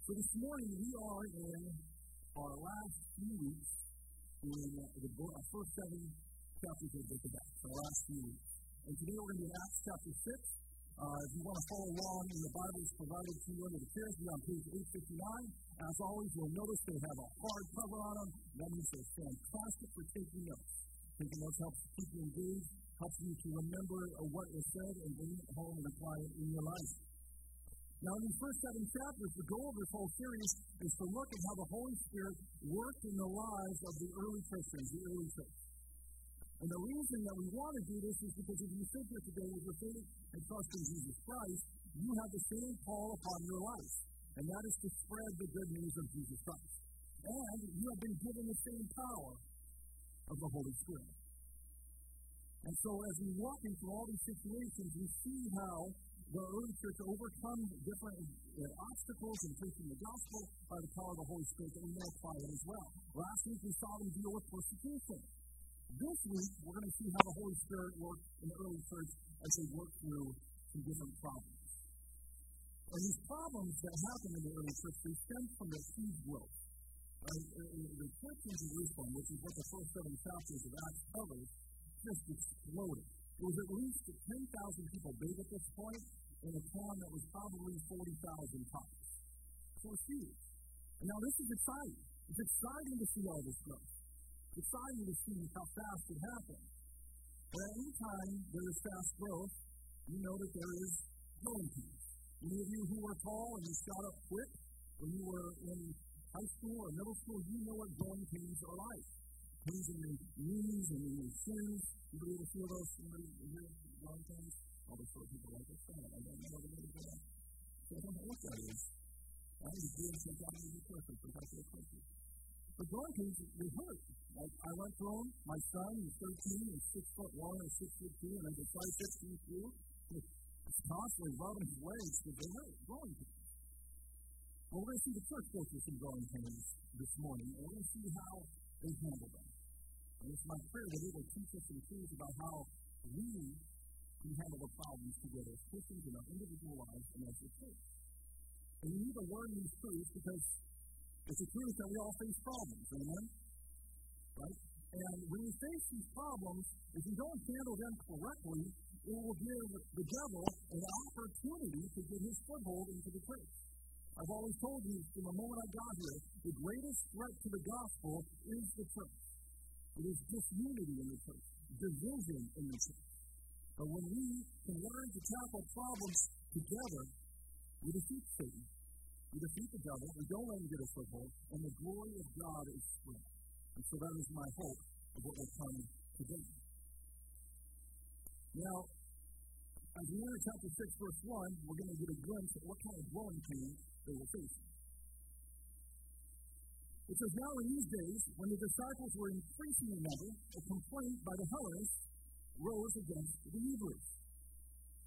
So this morning we are in our last few weeks in the book, our first seven chapters of the book of Acts, our last few weeks. And today we're going to be in Acts chapter 6. Uh, if you want to follow along in the Bible, it's provided to you under the chairs. We're on page 859. As always, you'll notice they have a hard cover on them. That means they're fantastic for taking notes. Taking notes helps keep you engaged, helps you to remember uh, what is said and bring it home and apply it in your life. Now, in these first seven chapters, the goal of this whole series is to look at how the Holy Spirit worked in the lives of the early Christians, the early church. And the reason that we want to do this is because if you sit here today with your faith and trust in Jesus Christ, you have the same call upon your life, and that is to spread the good news of Jesus Christ. And you have been given the same power of the Holy Spirit. And so as we walk into all these situations, we see how the early church overcome different uh, obstacles in preaching the gospel by the power of the Holy Spirit and may apply it as well. Last week we saw them deal with persecution. This week, we're going to see how the Holy Spirit worked in the early church as they worked through some different problems. And these problems that happened in the early church, they stem from the huge growth. Uh, the church in Jerusalem, which is what the first seven chapters of Acts covers, just exploded. There was at least 10,000 people big at this point in a town that was probably 40,000 tops. So it's huge. And now this is exciting. It's exciting to see all this growth exciting to see how fast it happened. But at any time there is fast growth, you know that there is growing pains. Any of you who are tall and you shot up quick when you were in high school or middle school, you know what growing pains are like. Pains in your knees and in your shins. You be able to feel those here growing pains? All the short people like this. I don't know what it is. So I don't know what that is. I need to give some time to be perfect, but that's what but growing pains, they hurt. Like I went through them. My son, he's 13, he's six foot one and six foot two, and I just five six feet two. He's constantly rubbing his legs because they hurt. Growing pains. Well, we're going to see the church go through some growing pains this morning, and we're going to see how they handle them. And it's my prayer that it will teach us some things about how we can handle the problems together as Christians in our individual lives and as a church. And we need to learn these truths because it's a truth that we all face problems, amen? Right? And when we face these problems, if we don't handle them correctly, it will give the devil an opportunity to get his foothold into the church. I've always told you from the moment I got here, the greatest threat to the gospel is the church. It is disunity in the church, division in the church. But when we can learn to tackle problems together, we defeat Satan. We defeat the devil, we don't let him get a foothold, and the glory of God is spread. And so that is my hope of what will come today. Now, as we enter chapter 6, verse 1, we're going to get a glimpse at what kind of growing pains they were facing. It says, Now in these days, when the disciples were increasing in number, a complaint by the Hellenists rose against the Hebrews,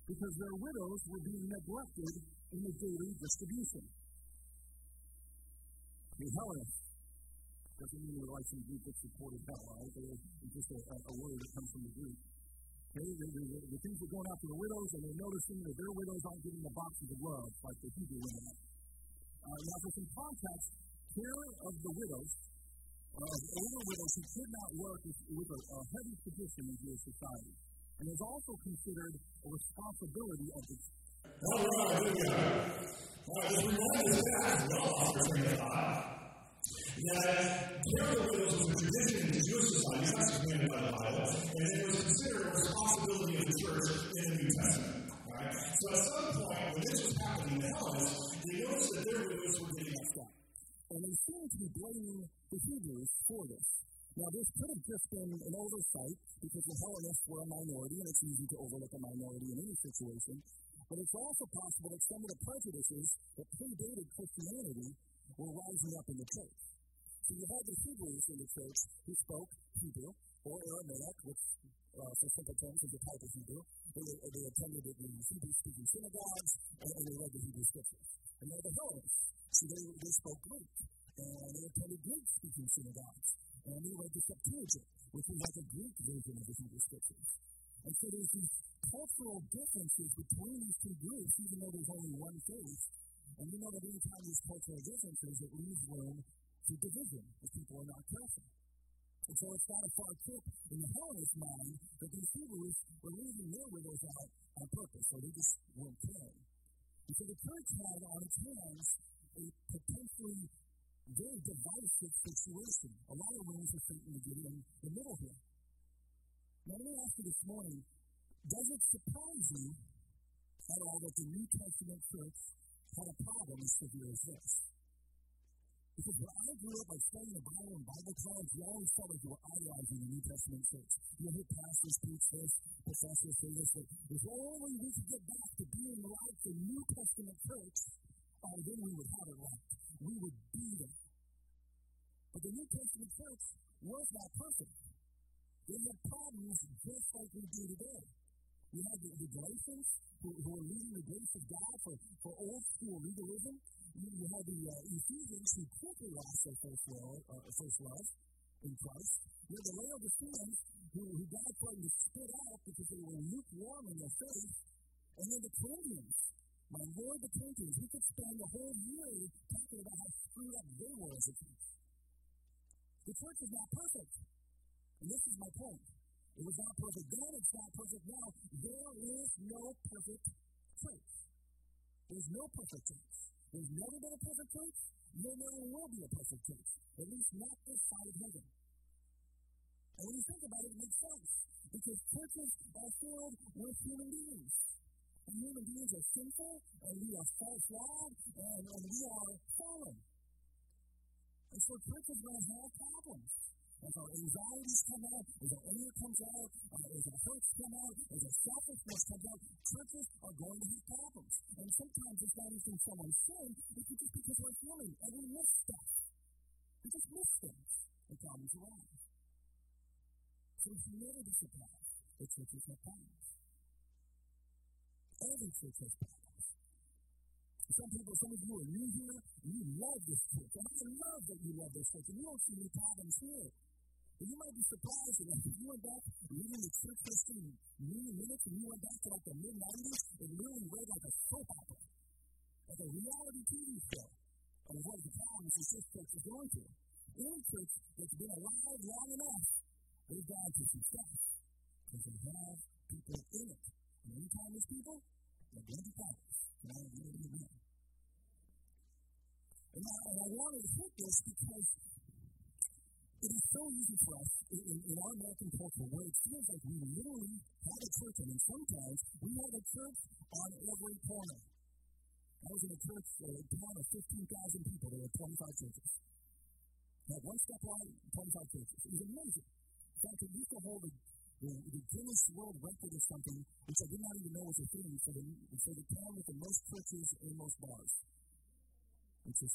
because their widows were being neglected in the daily distribution. The Hellenists doesn't mean you're like some Greek that supported hell, right? It's just a, a, word that comes from the Greek. Okay, the, the, the, the things are going after the widows, and they're noticing that their widows aren't getting the boxes of gloves like the Hebrew women. Uh, now, for some context, care of the widows, uh, older widows who could not work, with a, a heavy position in Jewish society, and is also considered a responsibility of the. Right, uh, just remind us back as well, opportunity that burial widows was a tradition in the Jewish society, not just commanded by the Bible, and it was considered a responsibility of the church in the New Testament. Right? So at some point, when this was happening in the Hellenists, they noticed that their widows were getting upset. And they seemed to be blaming the Hebrews for this. Now, this could have just been an oversight because the Hellenists were a minority, and it's easy to overlook a minority in any situation. But it's also possible that some of the prejudices that predated Christianity were rising up in the church. So you had the Hebrews in the church who spoke Hebrew or Aramaic, which uh, for simple terms is a type of Hebrew. They, they attended the Hebrew-speaking synagogues and, and they read the Hebrew scriptures. And now the Hellenists, so they, they spoke Greek and they attended Greek-speaking synagogues and they read the Septuagint, which was like a Greek version of the Hebrew scriptures. And so there's these cultural differences between these two groups, even though there's only one faith. And we know that anytime there's cultural differences, it leaves room for division if people are not careful. And so it's not a far trip in the Hellenist mind that these Hebrews were leaving their widows out on purpose, or they just weren't caring. And so the church had on its hands a potentially very divisive situation. A lot of room for Satan to get in the middle here. Now, let me ask you this morning does it surprise you at all that the New Testament church had a problem as severe as this? Because when I grew up, like studying the Bible and Bible college, you always felt like you were idolizing the New Testament church. You hear pastors preach this, professors say this, that if only we could get back to being like the New Testament church, oh, then we would have it right. We would. But the New Testament church was not perfect. They had problems just like we do today. You had the, the Galatians who, who were leading the grace of God for, for old school legalism. You, had the uh, Ephesians who quickly lost their first love, uh, first love in Christ. You had the Laodiceans who, who God to spit out because they were lukewarm in their faith. And then the Corinthians. My Lord, the Corinthians, we could spend the whole year talking about how screwed up they were as a church. The church is not perfect. And this is my point. It was not perfect then, it's not perfect now. There is no perfect church. There's no perfect church. There's never been a perfect church. There never will be a perfect church. At least not this side of heaven. And when you think about it, it makes sense. Because churches are filled with human beings. And human beings are sinful, and we are flawed, and, and we are fallen. And so churches are going to have problems as our anxieties come out, as our anger comes out, uh, as our hurts come out, as our selfishness comes out, churches are going to have problems. And sometimes it's not even someone's sin, it's just because we're human and we miss stuff. We just miss things and problems arise. So it's never be surprised that churches have problems. Every church has problems. Some people, some of you are new here, and you love this church. And I love that you love this church, and you don't see any problems here. But you might be surprised that if you went back reading the church history many minutes and you went back to like the mid 90s, it literally read like a soap opera, like a reality TV show of what the problems this church is going through. Any church that's been alive long enough, they've gone some stuff because they have people in it. And anytime there's people, And I And I, wanted to hit this because it is so easy for us in, in, in, our American culture where it feels like we literally have a church, and sometimes we have a church on every corner. I was in a church, a town of 15,000 people. There were 25 churches. Had one step line, 25 churches. It was amazing. In fact, it used to hold the, the, the Guinness World Record or something, which I did not even know was a thing, for the, for the town with the most churches and most bars. Which is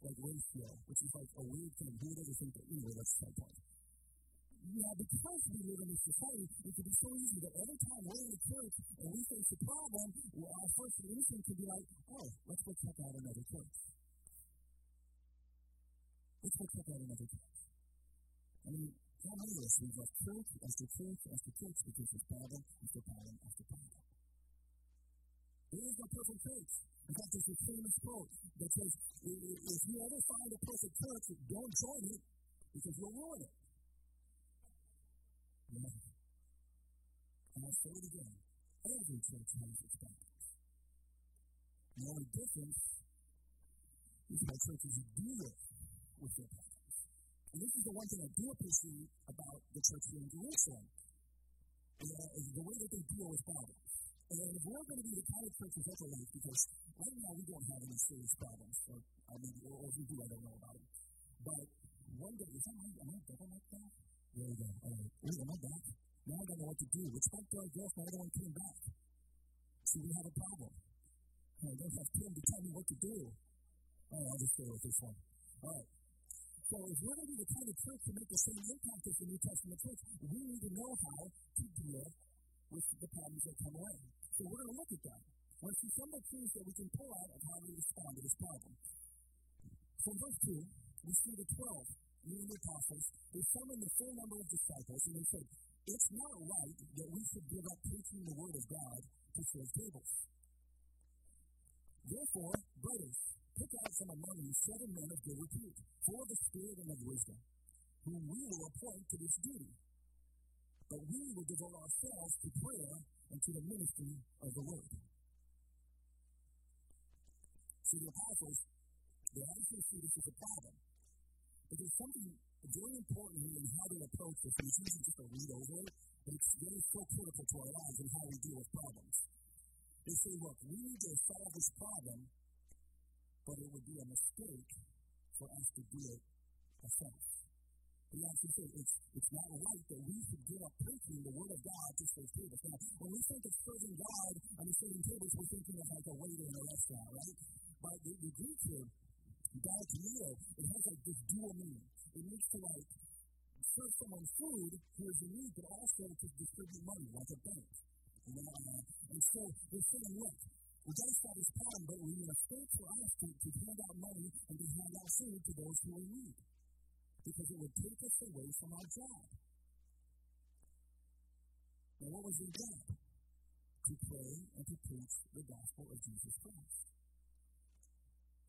like ratio, which is like a weird thing. Who would ever think that? Anyway, that's my point. Yeah, because we live in this society, it can be so easy that every time we're in the church and we face a problem, well, our first instinct can be like, oh, let's go check out another church. Let's go check out another church. I mean, how many of us church after church after church because there's problem after problem after problem? There is no perfect church. In fact, there's this famous quote that says, if you ever find a perfect church, don't join it because you'll ruin it. Yeah. And I'll say it again. Every church has its problems. The only difference is how churches deal with their problems. And this is the one thing I do appreciate about the church here in Jerusalem, is the way that they deal with problems. And if we're going to be the kind of church of life, because right now we don't have any serious problems, or I mean, or, or we do, I don't know about it. But one day, is that my, am I double like that? There we go. All right. Wait, am I back? Now I don't know what to do. It's like our girl, my other one came back. See, we have a problem. And I don't have Tim to tell me what to do. Oh, I'll just stay with this one. All right. So if we're going to be the kind of church to make the same impact as the New Testament church, we need to know how to deal with the problems that come away. So we're going to look at that. We're see some of the things that we can pull out of how we respond to this problem. So in verse 2, we see the 12, meaning the apostles, they summoned the full number of disciples and they said, It's not right that we should give up preaching the word of God to serve tables. Therefore, brothers, pick out from among you seven men of good repute, full of the Spirit and of wisdom, whom we will appoint to this duty. But we will devote ourselves to prayer and to the ministry of the word. See, the apostles, they actually see this as a problem. But there's something very important here in how they approach this, and it's easy just to read over it, but it's very so critical to our lives and how we deal with problems. They say, look, we need to solve this problem, but it would be a mistake for us to do it ourselves. He actually said it's, it's not right that we should give up preaching the Word of God to serve tables. Now, when we think of serving God and serving tables, we're thinking of like a waiter in a restaurant, right? But the, the Greek here, diakoneo, it has like this dual meaning. It means to like serve someone food who is in need, but also to distribute money, like a bank. Uh, and so they're saying, look, we got to stop this problem, but we need a us to, to hand out money and to hand out food to those who are in need. Because it would take us away from our job. Now, what was their job? To pray and to preach the gospel of Jesus Christ.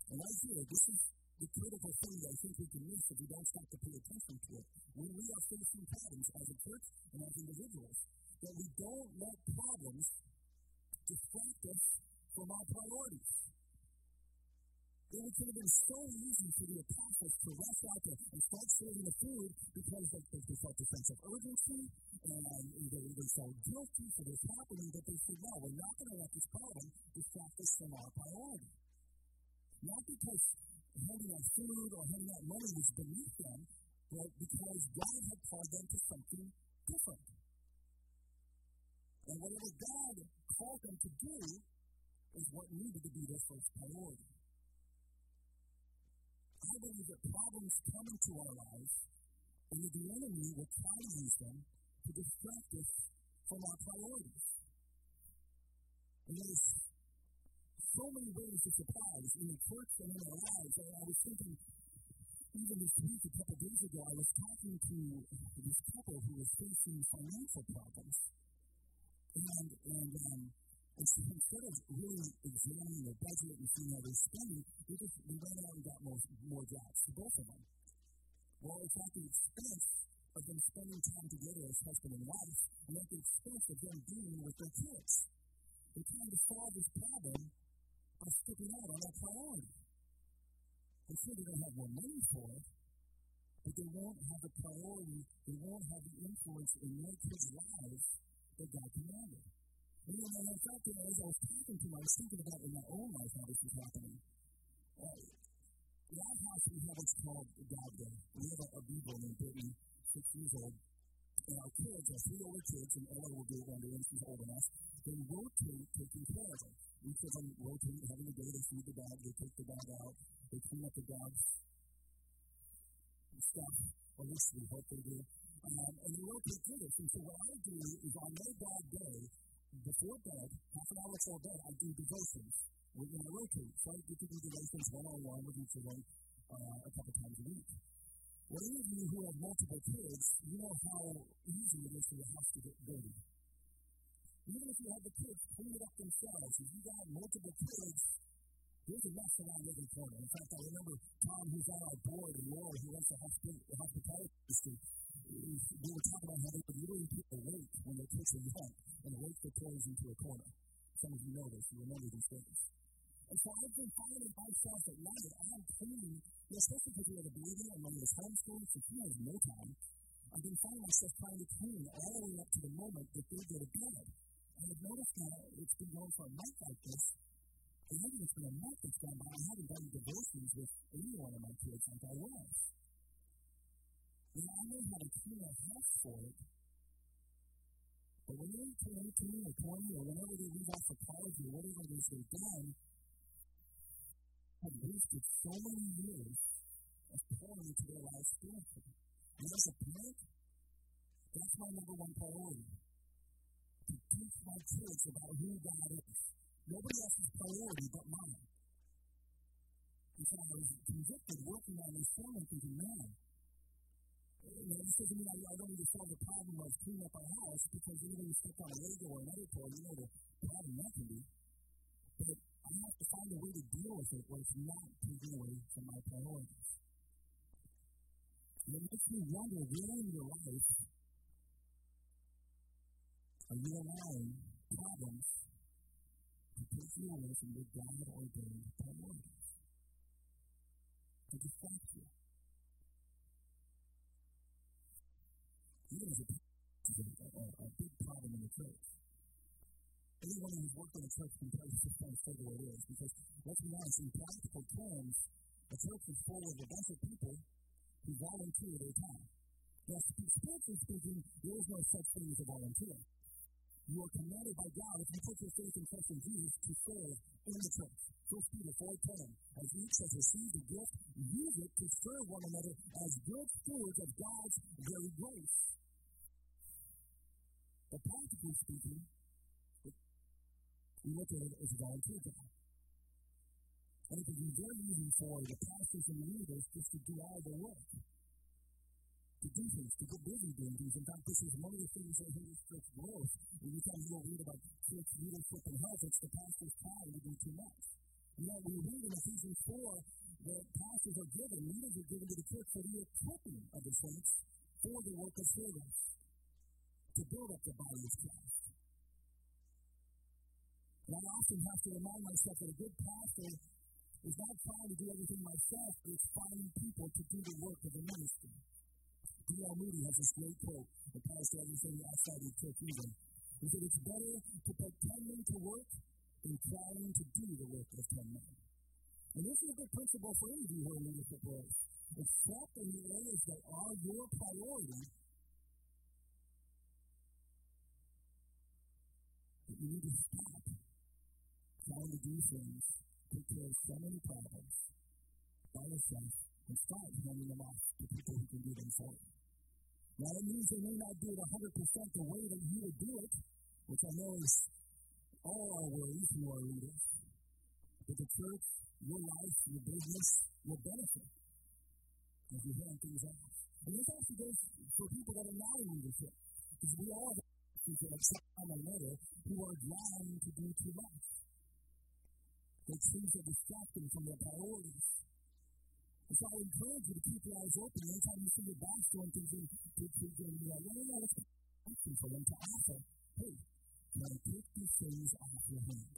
And right here, this is the critical thing that I think we can miss if we don't start to pay attention to it. When we are facing problems as a church and as individuals, that we don't let problems distract us from our priorities. It would have been so easy for the apostles to rush out there and start serving the food because they, they felt a sense of urgency and they, they felt guilty for this happening that they said, no, we're not going to let this problem distract us from our priority. Not because handing out food or handing out money was beneath them, but because God had called them to something different. And whatever God called them to do is what needed to be their first priority. I believe that problems come into our lives, and that the enemy will try to use them to distract us from our priorities. And there's so many ways to surprise in the church and in our lives. I was thinking, even this week, a couple days ago, I was talking to this couple who was facing financial problems. And, and, um, instead of really examining their budget and seeing how they're spending, they just they went out and got more, more jobs, for both of them. Well, it's at the expense of them spending time together as husband and wife, and at the expense of them being with their kids. They're trying to solve this problem by sticking out on that priority. They they're going to have more money for it, but they won't have the priority, they won't have the influence in their kids' lives that God commanded. And you know, in fact, as I was talking to them, I was thinking about in my own life how this is happening. Uh, in our house, we have what's called God Day. We have a, a named Brittany, six years old. And our kids, our three older kids, and Ella will do it when she's old enough, they rotate taking care of her. Each of them rotate, having a day, they feed the dog, they take the dog out, they clean up the dog's stuff, or at least we hope they do. Um, and they rotate through this. And so what I do is on their dog day, before bed, half an hour before bed, I do devotions. We're going to rotate. So I get to do devotions one on one with each of them uh, a couple times a week. Well, any of you who have multiple kids, you know how easy it is for your house to get dirty. Even if you have the kids clean it up themselves, if you got multiple kids, there's a mess around every corner. In fact, I remember Tom, who's on our board, and Laura, who runs the hospitality industry, we were talking about how they would literally put the weight when their kids are young and weight their toys into a corner. Some of you know this, you remember these things. And so I've been finding myself at night, I'm cleaning, especially because we have a baby and when there's homeschooling, so she has no time. I've been finding myself trying to clean all the way up to the moment that they go to bed. And I've noticed that it's been going for a month like this. And it's been a month that's gone by. I haven't done devotions with any one of my kids like I was. And I know how to clean a house for it. But when they're 18 or 20 or whenever they leave off for college or whatever it is they've done, have wasted so many years of pouring into their lives spiritually. And as a parent, that's my number one priority to teach my kids about who God is. Nobody else's priority but mine. And so I was convicted working on this sermon thinking, man, you know, this doesn't mean I, I don't need to solve the problem of cleaning up our house because even when you step on a Lego or another toy, you know the problem that can be. But I I have to find a way to deal with it where it's not taking away from my priorities. And it makes me wonder where in your life are you allowing problems to take you away from your God ordained priorities? To distract you. Even as a, a, a big problem in the church. Anyone who's worked in a church can tell you just kind of what it is. Because let's be honest, in practical terms, a church is full of a bunch of people who volunteer their time. Now, spiritually speaking, there is no such thing as a volunteer. You are commanded by God, if you put your faith and trust in Jesus, to serve in the church. 1 Peter 4.10, as each has received a gift, use it to serve one another as good stewards of God's very grace. But practically speaking, we look at it as a volunteer job. And it can be very easy for the pastors and the leaders just to do all the work, to do things, to get busy doing things. In fact, this is one of the things that hinders church growth. Anytime you want to read about church leadership and health, it's the pastor's time to do too much. And yet we read in Ephesians 4 that pastors are given, leaders are given to the church for the equipping of the saints for the work of service, to build up the body of Christ. And I often have to remind myself that a good pastor is not trying to do everything myself, but it's finding people to do the work of the ministry. D.L. Moody has this great quote that Paul said everything outside of church even. He said, It's better to put ten men to work than trying to do the work of ten men. And this is a good principle for any of you who are in leadership roles. Except in the areas that are your priority, you need to stop trying to do things, take care of so many problems by yourself, and start handing them off to people who can do them for you. Now, it means they may not do it 100% the way that you would do it, which I know is all our worries who are leaders. But the church, your life, your business will benefit as you hand things off. And this also goes for people that are not in leadership. Because we all have people or another who are trying to do too much. They choose to distract them from their priorities. And so I encourage you to keep your eyes open. Anytime you see your boss doing things, to, to, to, to you know, let me know what's option for them to offer. Hey, can I take these things off your hand?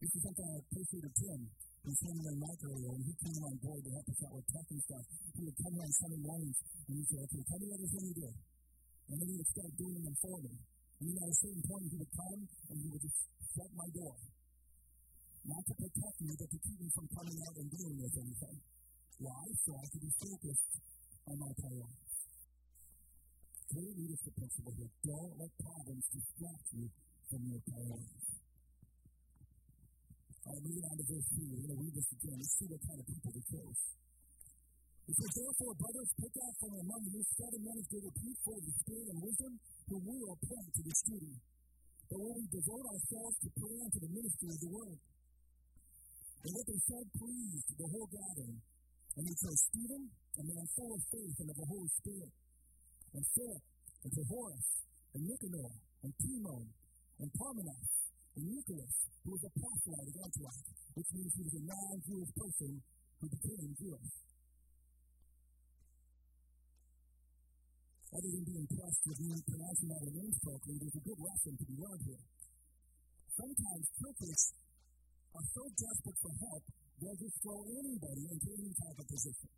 This is something I appreciated Tim Sunday Night Mike earlier, and he came on board to help us out with tech and stuff. He would come on Sunday mornings and he'd say, okay, tell me everything you did. And then he would start doing them for me. And then at a certain point, he would come and he would just shut my door not to protect me, but to keep me from coming out and dealing with anything. Why? So I can be focused on my priorities. Clear leadership principle here. Don't let problems distract you from your priorities. All right, moving on to verse 3. We're going to read this again. Let's see what kind of people they chose. It says, Therefore, brothers, pick out from among you seven men of good repute, full of the Spirit and wisdom, whom we will appoint to this duty. But will we devote ourselves to prayer and to the ministry of the word? And what they said pleased the whole gathering. And they chose Stephen, a man full of faith and of the Holy Spirit, and Philip, and Jehoras, and Nicanor, and Timon, and Parmenas, and Nicholas, who was a proselyte of Antioch, which means he was a non-Jewish person who became Jewish. Other than being impressed with the names correctly, there's a good lesson to be learned here. Sometimes churches are so desperate for help, they'll just throw anybody into any type of position.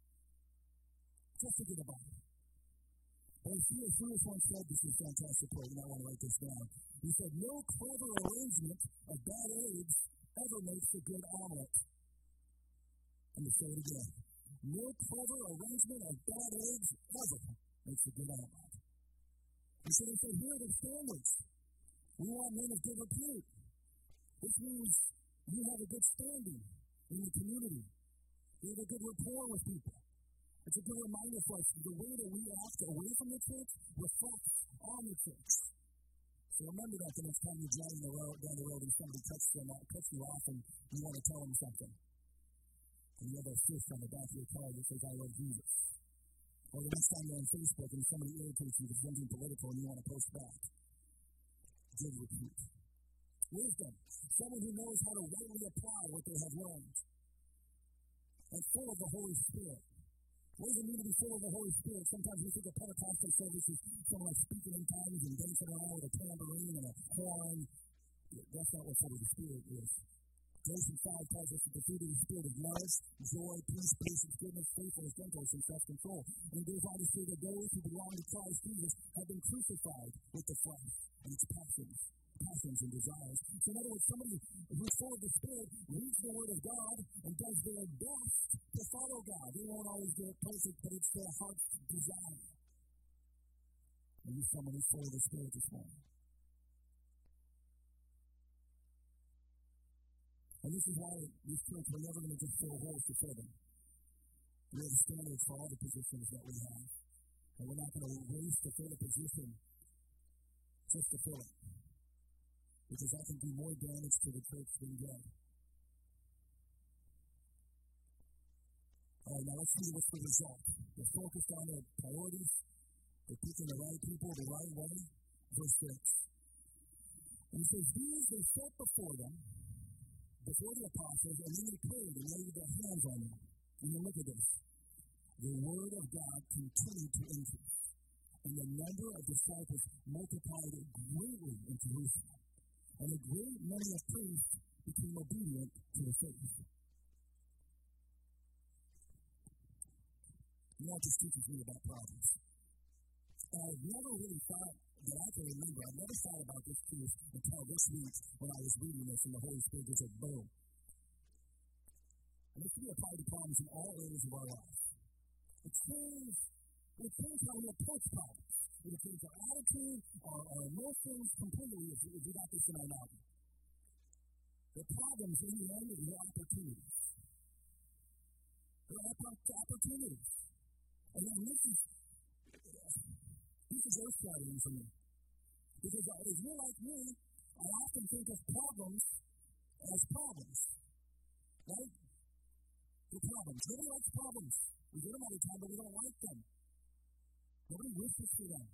Just to get a body. But C.S. Lewis once said this is fantastic quote, and I want to write this down. He said, No clever arrangement of bad eggs ever makes a good omelet. Let me say it again. No clever arrangement of bad eggs ever makes a good so they said, here are the standards. We want men of good repute. This means you have a good standing in the community. You have a good rapport with people. It's a good reminder for us the way that we act away from the church reflects on the church. So remember that the next time you're driving the road, down the road and somebody cuts, them, cuts you off and you want to tell them something. And you have a fish on the back of your car that says, I love Jesus. Or the next time you're on Facebook and somebody irritates you with something political and you want to post back. Good repute. wisdom, someone who knows how to rightly apply what they have learned, and full of the Holy Spirit. What does it mean to be full of the Holy Spirit? Sometimes we think of Pentecostal services, someone like speaking in tongues and dancing around with a tambourine and a horn. That's not what full of the Spirit is. Galatians 5 tells us that the fruit of the Spirit is love, joy, peace, patience, goodness, faithfulness, gentleness, and self-control. And goes on to say that those who belong to Christ Jesus have been crucified with the flesh and its passions, passions and desires. So in other words, somebody who's full of the Spirit reads the Word of God and does their best to follow God. They won't always get it perfect, but it's their heart's desire. Are you someone who's full of the Spirit this morning? And this is why this church, we're never going to just fill holes to fill them. We have standards for all the positions that we have. And we're not going to race to fill a position just to fill it. Because that can do more damage to the church than good. All right, now let's see what's the result. They're focused on their priorities. They're picking the right people the right way. Verse 6. And he says, These they set before them before the apostles, and then they prayed and laid their hands on them. And then look at this. The word of God continued to increase, and the number of disciples multiplied greatly in Jerusalem. And a great many of priests became obedient to the faith. Know, just teaches me about problems. I've never really thought that I can remember. I never thought about this truth until this week when I was reading this and the Holy Spirit just said, boom. And this can be applied to problems in all areas of our lives. It changes, it changes how we approach problems. It changes our attitude, our, our emotions completely if, if we got this in our life. The problems in the end are opportunities. They're opportunities. And then this is this is earth shattering for me. Because if you're like me, I often think of problems as problems. Right? They're problems. Nobody likes problems. We get them all the time, but we don't like them. Nobody wishes for them.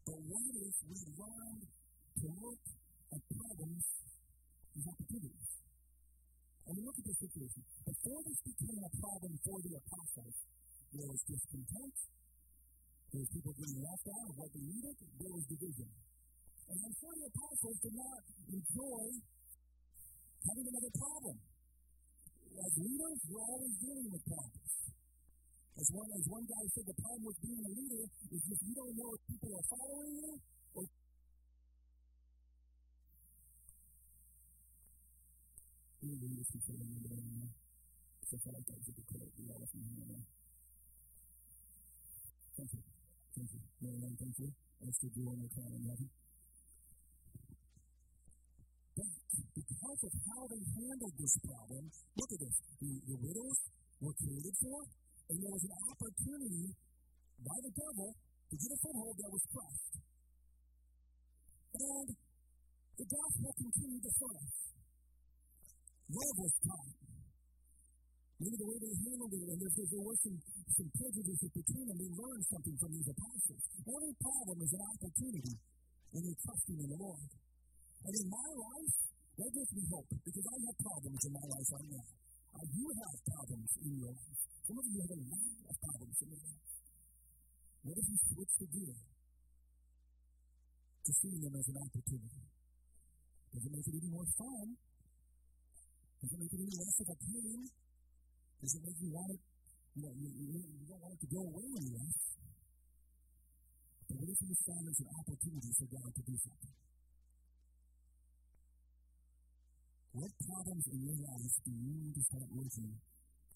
But what if we learn to look at problems as opportunities? And we look at this situation. Before this became a problem for the apostles, there was discontent, there was people getting left out of what they needed. There was division. And I'm sure the apostles did not enjoy having another problem. As leaders, we're always dealing with problems. As one, as one guy said, the problem with being a leader is if you don't know if people are following you or I. Thank you. Marianne, thank you. Let's give you one more in heaven. But because of how they handled this problem, look at this. The, the widows were created for, and there was an opportunity by the devil to get a foothold that was crushed. And the gospel continued to flourish. Love was taught. Maybe the way they handled it, and there, there was some, some prejudice between them, they learned something from these apostles. Every problem is an opportunity when you're trusting in the Lord. And in my life, that gives me hope because I have problems in my life right now. Uh, you have problems in your life. Some of you have a lot of problems in your life. What if you switch the gear to seeing them as an opportunity? Does it make it any more fun? Does it make it any less of a pain? Does it make you want it? You, know, you, you, you don't want it to go away in life. But what if you find there's an opportunity for God to do something? What problems in your life do you need to start looking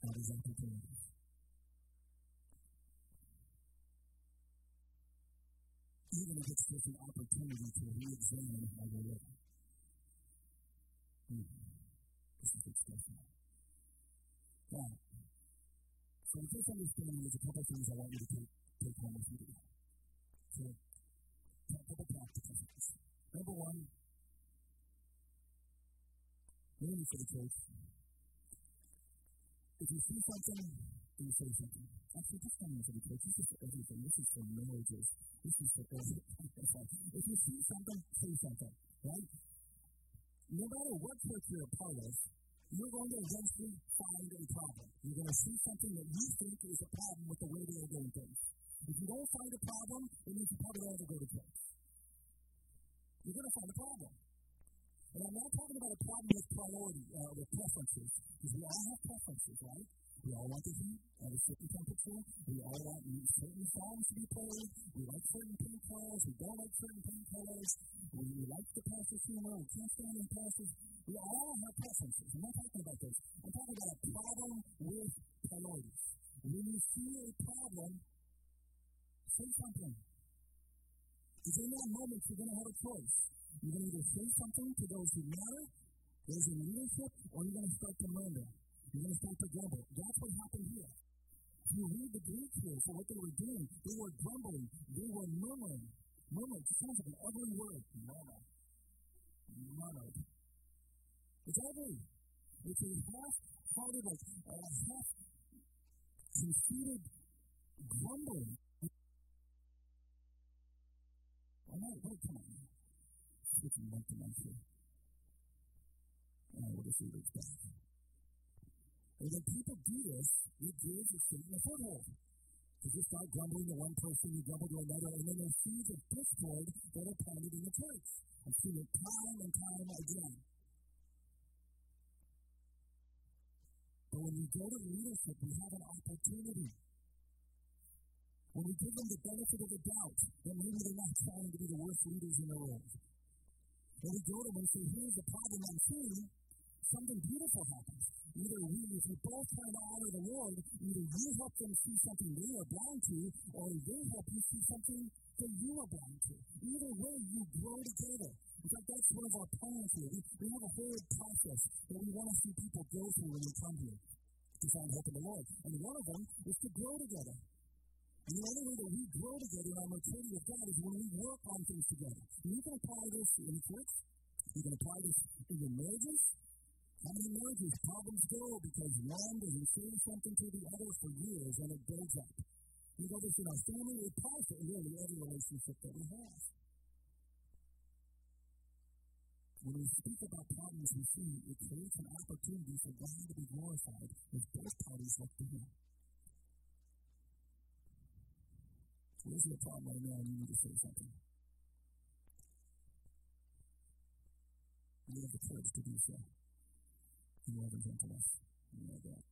at as opportunities? Even if it's just an opportunity to re-examine how you're living. Hmm. This is stuff. Now, so with this understanding, there's a couple of things I want you to take, take home with you today. So, a couple practical things. Number one, mainly the church, if you see something, you say something. Actually, this time for the church. This is for everything. This is for marriages. This is for everything. if you see something, say something. Right? No matter what church you're a part of, you're going to eventually find a problem. You're going to see something that you think is a problem with the way they are doing things. If you don't find a problem, means you probably don't ever go to church. You're going to find a problem. And I'm not talking about a problem with priority, uh, with preferences, because we all have preferences, right? We all want the heat at a certain temperature. We all want certain songs to be played. We like certain paint colors. We don't like certain paint colors. We, we like the pastor's humor. We can't stand the pastors. We all have preferences. I'm not talking about this. I'm talking about a problem with priorities. When you see a problem, say something. Because in that moment, you're going to have a choice. You're going to either say something to those who matter, those in leadership, or you're going to start to murmur. You're going to start to grumble. That's what happened here. You read the Greek here for what they were doing, they were grumbling. They were murmuring. Murmuring sounds like an ugly word. Murmur. Murmured. It's ugly. It's a half-hearted, a half-conceited grumbling. I'm wait, come on switching one to. And we'll just leave it back. And when people do this, it gives a Satan a foothold. Because you start grumbling to one person, you grumble to another, and then there's seeds of discord that are planted in the church. I've seen it time and time again. But when we go to leadership, we have an opportunity. When we give them the benefit of the doubt, then maybe they're not trying to be the worst leaders in the world. When we go to them and say, here's the problem I'm seeing, something beautiful happens. Either we, if we both try to honor the Lord, either you help them see something they are blind to, or they help you see something that you are blind to. Either way, you grow together. In fact, that's one of our plans here. We, we have a whole process that we want to see people go through when they come here to find hope in the Lord. And one of them is to grow together. And the only way that we grow together in our maturity of God is when we work on things together. And you can apply this in church. You can apply this in your marriages. How many marriages problems go because one doesn't say something to the other for years and it builds up. You know this in our family, it applies to really every relationship that we have. When we speak about problems we see, it creates an opportunity for God to be glorified as both parties look to Him. Where's your problem right now and you need to say something? You have the courage to do so. You love and gentleness. You know that.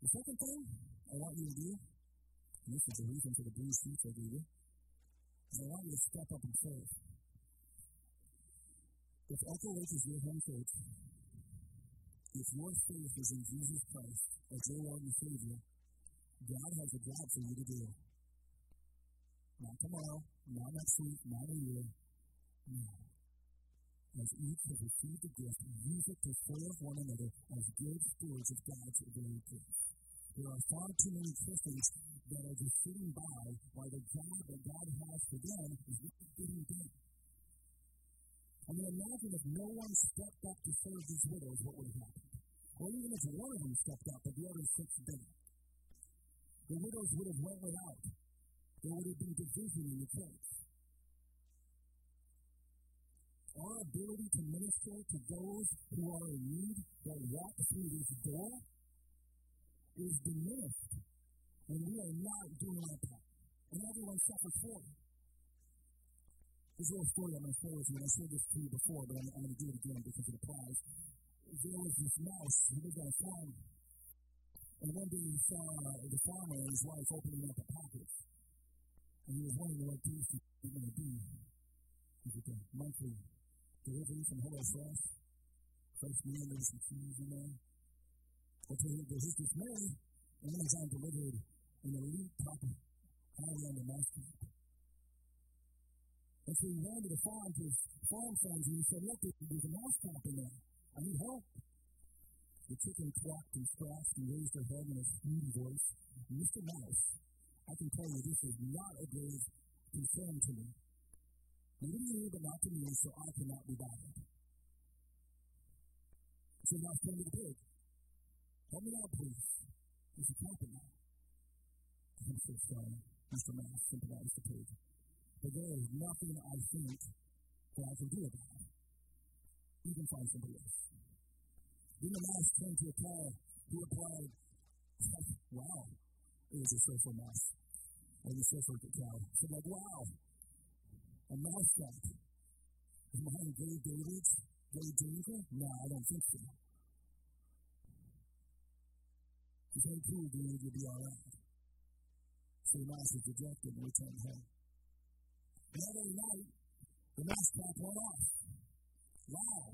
The second thing I want you to do, and this is the reason for the blue sheets I gave you, is I want you to step up and serve. If Echo Lake is your home church, if your faith is in Jesus Christ as your Lord and Savior, God has a job for you to do. Not tomorrow, not next week, not a year. No. As each has received a gift, use it to serve one another as good stewards of God's very gift. There are far too many Christians that are just sitting by while the job that God has for them is not getting done. I mean, imagine if no one stepped up to serve these widows, what would have happened? Or even if one of them stepped up, but the other six didn't. The widows would have went without there would have been division in the church. Our ability to minister to those who are in need that walk through this door is diminished when we are not doing our part. And everyone suffers for it. There's a little story I'm going to share with you, and I shared this to you before, but I'm, I'm going to do it again because it applies. There was this mouse who lived on a farm, and one day he saw the farmer and his wife opening up a package. And he was wondering what piece was going to be. Is it a monthly delivery from Hello Fresh? Fresh meal, maybe some cheese in there. But to his dismay, Amazon delivered an elite top high-end mousetrap. And so he ran to the farm to his farm friends and he said, Look, there's a mousetrap in there. I need help. The chicken clucked and scratched and raised her head in a snooty voice. Mr. Mouse, I can tell you this is not a grave concern to me. Believe me, but not to me, so I cannot be bothered. So now turn to the pig. Help me out, please. Is he clapping now? I'm so sorry, Mr. Mass sympathized the pig. But there is nothing I think that I can do about it. You can find somebody else. Then the mouse turned to a cow who replied, Wow, it was a social mouse. And the social cow said, like, Wow, a mouse shop. Is mine Gay David's? Gay Danger? No, I don't think so. He said, Cool, dude, you'll be all right. So the mouse was dejected and returned home. Very night, the trap went off. Wow.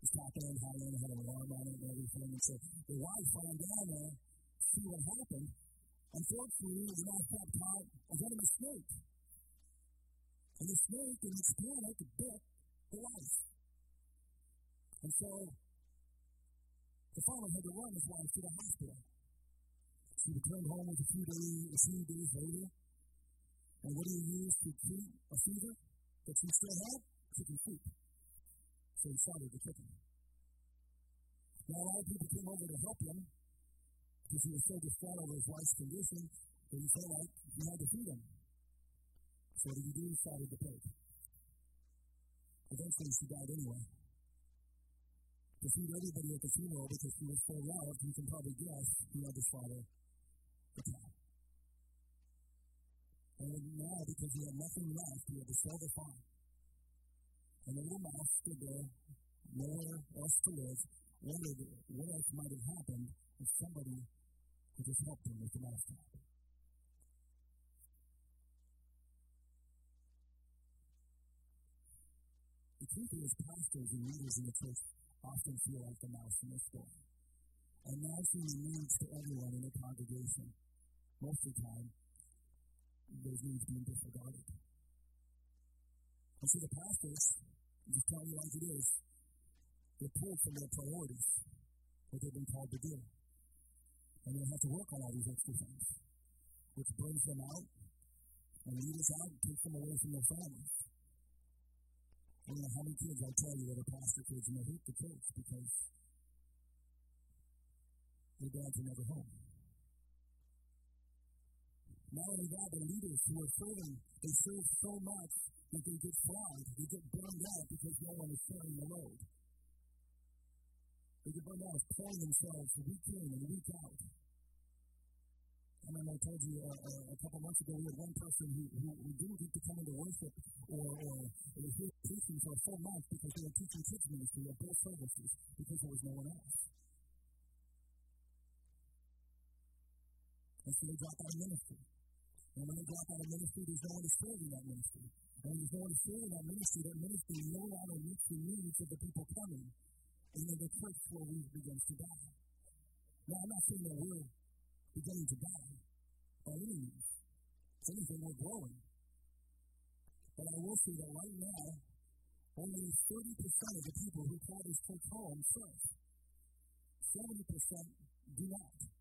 The top end, high had an alarm on it and everything. And so the wife went down there to see what happened. Unfortunately, the trap caught a snake. And the snake, in its panic, bit the wife. And so the farmer had to run his wife to the hospital. She returned home with a few days, a few days later. And what do you use to treat a fever that you still have? Chicken soup. So he started the chicken. Now, a lot of people came over to help him because he was so distraught over his wife's condition that he felt like he had to feed him. So what did he do? He started the pig. Eventually, she died anyway. To feed everybody at the funeral because she was so loved, you can probably guess he had to slaughter the cow. And now, because he had nothing left, he had to sell the farm. And the little mouse stood there, nowhere else to live, wondered what else might have happened if somebody could just help him with the trap. The truth is, pastors and leaders in the church often feel like the mouse in the story. And mousing needs to everyone in the congregation. Most of the time, those needs being disregarded. And so the pastors, just tell you like it is, they're pulled from their priorities, what they've been called to do. And they have to work on all these extra things, which burns them out and leaves out and takes them away from their families. I don't know how many kids I tell you that are pastor kids and they hate the church because their dads are never home. Not only that, the leaders who are serving, they serve so much that they get flogged, they get burned out because no one is sharing the load. They get burned out pulling themselves week in and week out. And then I told you uh, uh, a couple months ago, we had one person who, who, who didn't get to come into worship or, or was here preaching for a full month because they were teaching kids ministry at both services because there was no one else. And so they dropped out of ministry. And when they drop out of ministry, there's no one to serve in that ministry. And when there's no one to serve in that ministry, that ministry no longer meets the needs of the people coming. And then the church slowly begins to die. Now, I'm not saying that we're beginning to die by any means. Anything, we're growing. But I will say that right now, only 30% of the people who call this church home serve. 70% do not.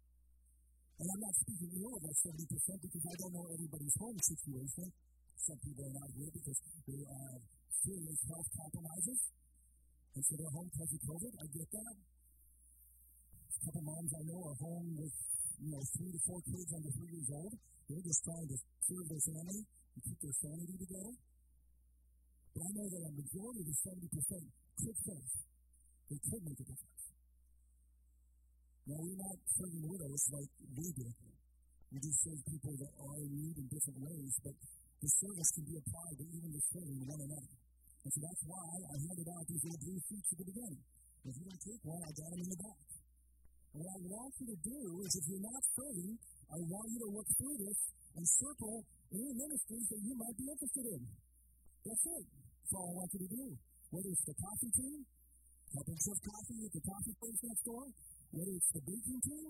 And I'm not speaking ill of that 70% because I don't know everybody's home situation. Some people are not here because they have serious health compromises. And so they're home because of COVID. I get that. A couple moms I know are home with, you know, three to four kids under three years old. They're just trying to serve their family and keep their sanity together. But I know that a majority of the 70% could serve. They could make a difference. Now, we're not serving widows like we do. We do serve people that are in need in different ways, but the service can be applied to even the serving one another. And so that's why I handed out these little blue sheets at the beginning. If you don't take one, I got them in the back. And what I want you to do is if you're not serving, I want you to look through this and circle any ministries that you might be interested in. That's it. That's all I want you to do. Whether it's the coffee team, helping serve coffee at the coffee place next door, whether it's the baking team,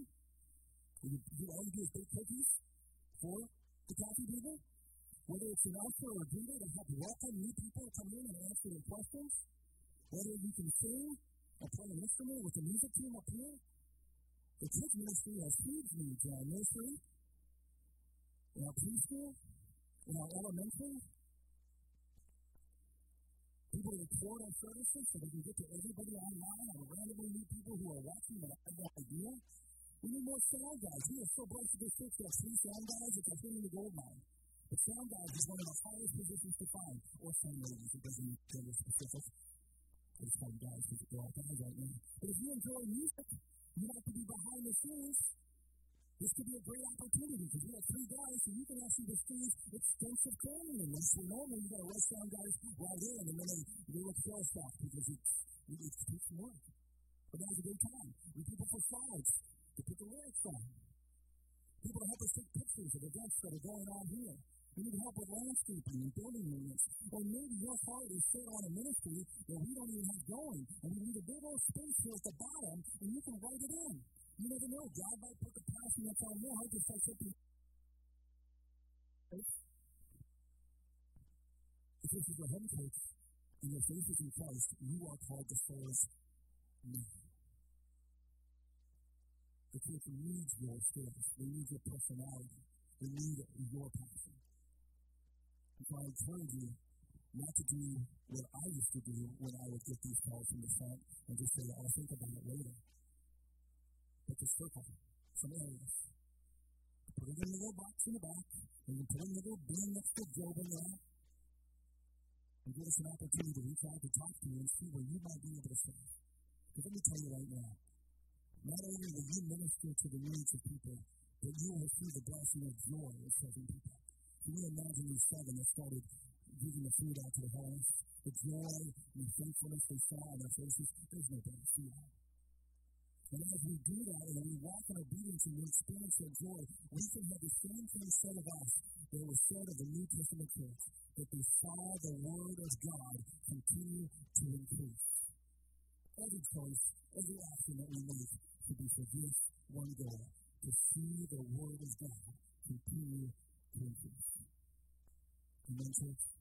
you, you all you do is bake cookies for the coffee people, whether it's an usher or a greeter to help welcome new people come in and answer their questions, whether you can sing or play an instrument with the music team up here. The kids ministry has huge needs in our nursery, in our preschool, in our elementary. To record our services so they can get to everybody online and randomly meet people who are watching that have no idea. We need more sound guys. We are so blessed to this church have three sound guys. It's a thing in the gold mine. The sound guys is one of the hardest positions to find, or sound ladies. It doesn't gender specific. It's fun guys they're all guys right now. But if you enjoy music, you like to be behind the scenes. This could be a great opportunity because we have three guys, so you can actually receive extensive training in this. So normally you got to let sound guys right in, and then they, look sales stuff because it's, it's, it's work. But that was a good time. We people for slides to put the lyrics on. People to help us take pictures of events that are going on here. We need help with landscaping and building units. Or maybe your heart is set on a ministry that we don't even have going, and we need a big old space here at the bottom, and you can write it in. You never know. God might put the passion that's on your heart to say something. If this is a home church and your faith is in Christ, you are called to serve me. The church needs your skills. They need your personality. They need your passion. And so I encourage you not to do what I used to do when I would get these calls from the front and just say, I'll think about it later. But to circle some areas. Put it in the little box in the back, and you put in the little bin next to Job in there. And give us an opportunity to reach out to talk to you and see where you might be able to serve. Because let me tell you right now, not only will you minister to the needs of people, but you will see the blessing of joy of serving people. Can you imagine these seven that started giving the food out to the homeless? The joy and thankfulness they saw on their faces, there's no better feeling. And as we do that and we walk in obedience and we experience that joy, we can have the same thing said of us that was said of the New Testament church, that they saw the Word of God continue to increase. Every choice, every action that we make should be for this one goal, to see the Word of God continue to increase. Amen, church?